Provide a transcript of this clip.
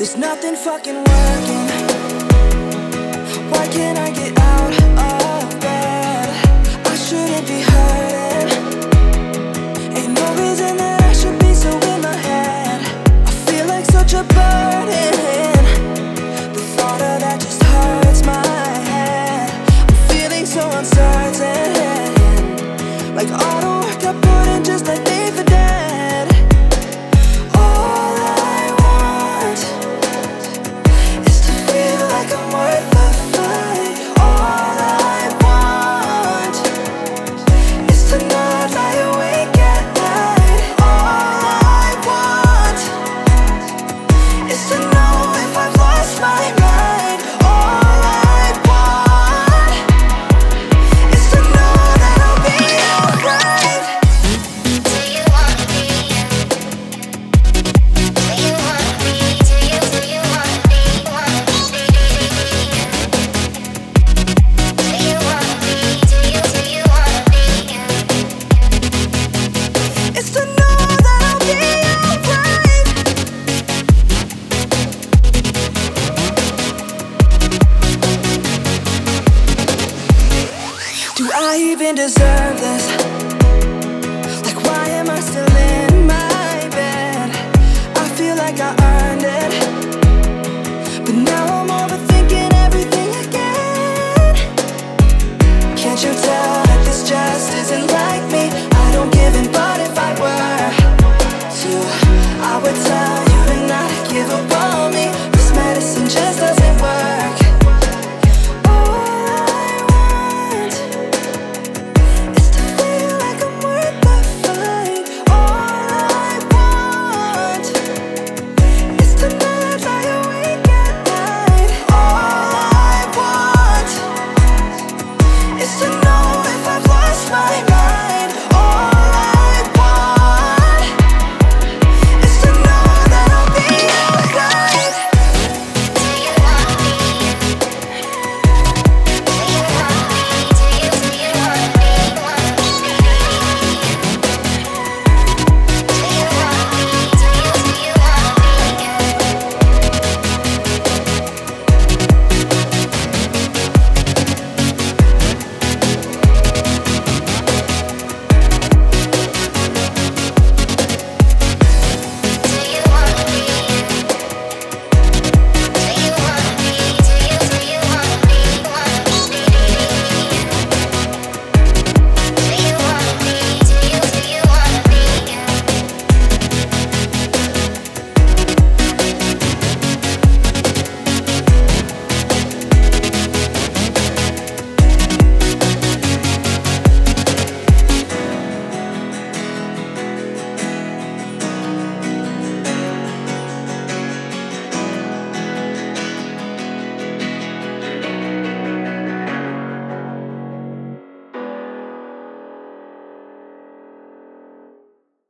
There's nothing fucking working. Why can't I get out of bed? I shouldn't be hurting. Ain't no reason that I should be so in my head. I feel like such a burden. The thought of that just hurts my head. I'm feeling so uncertain. Like all. even deserve this.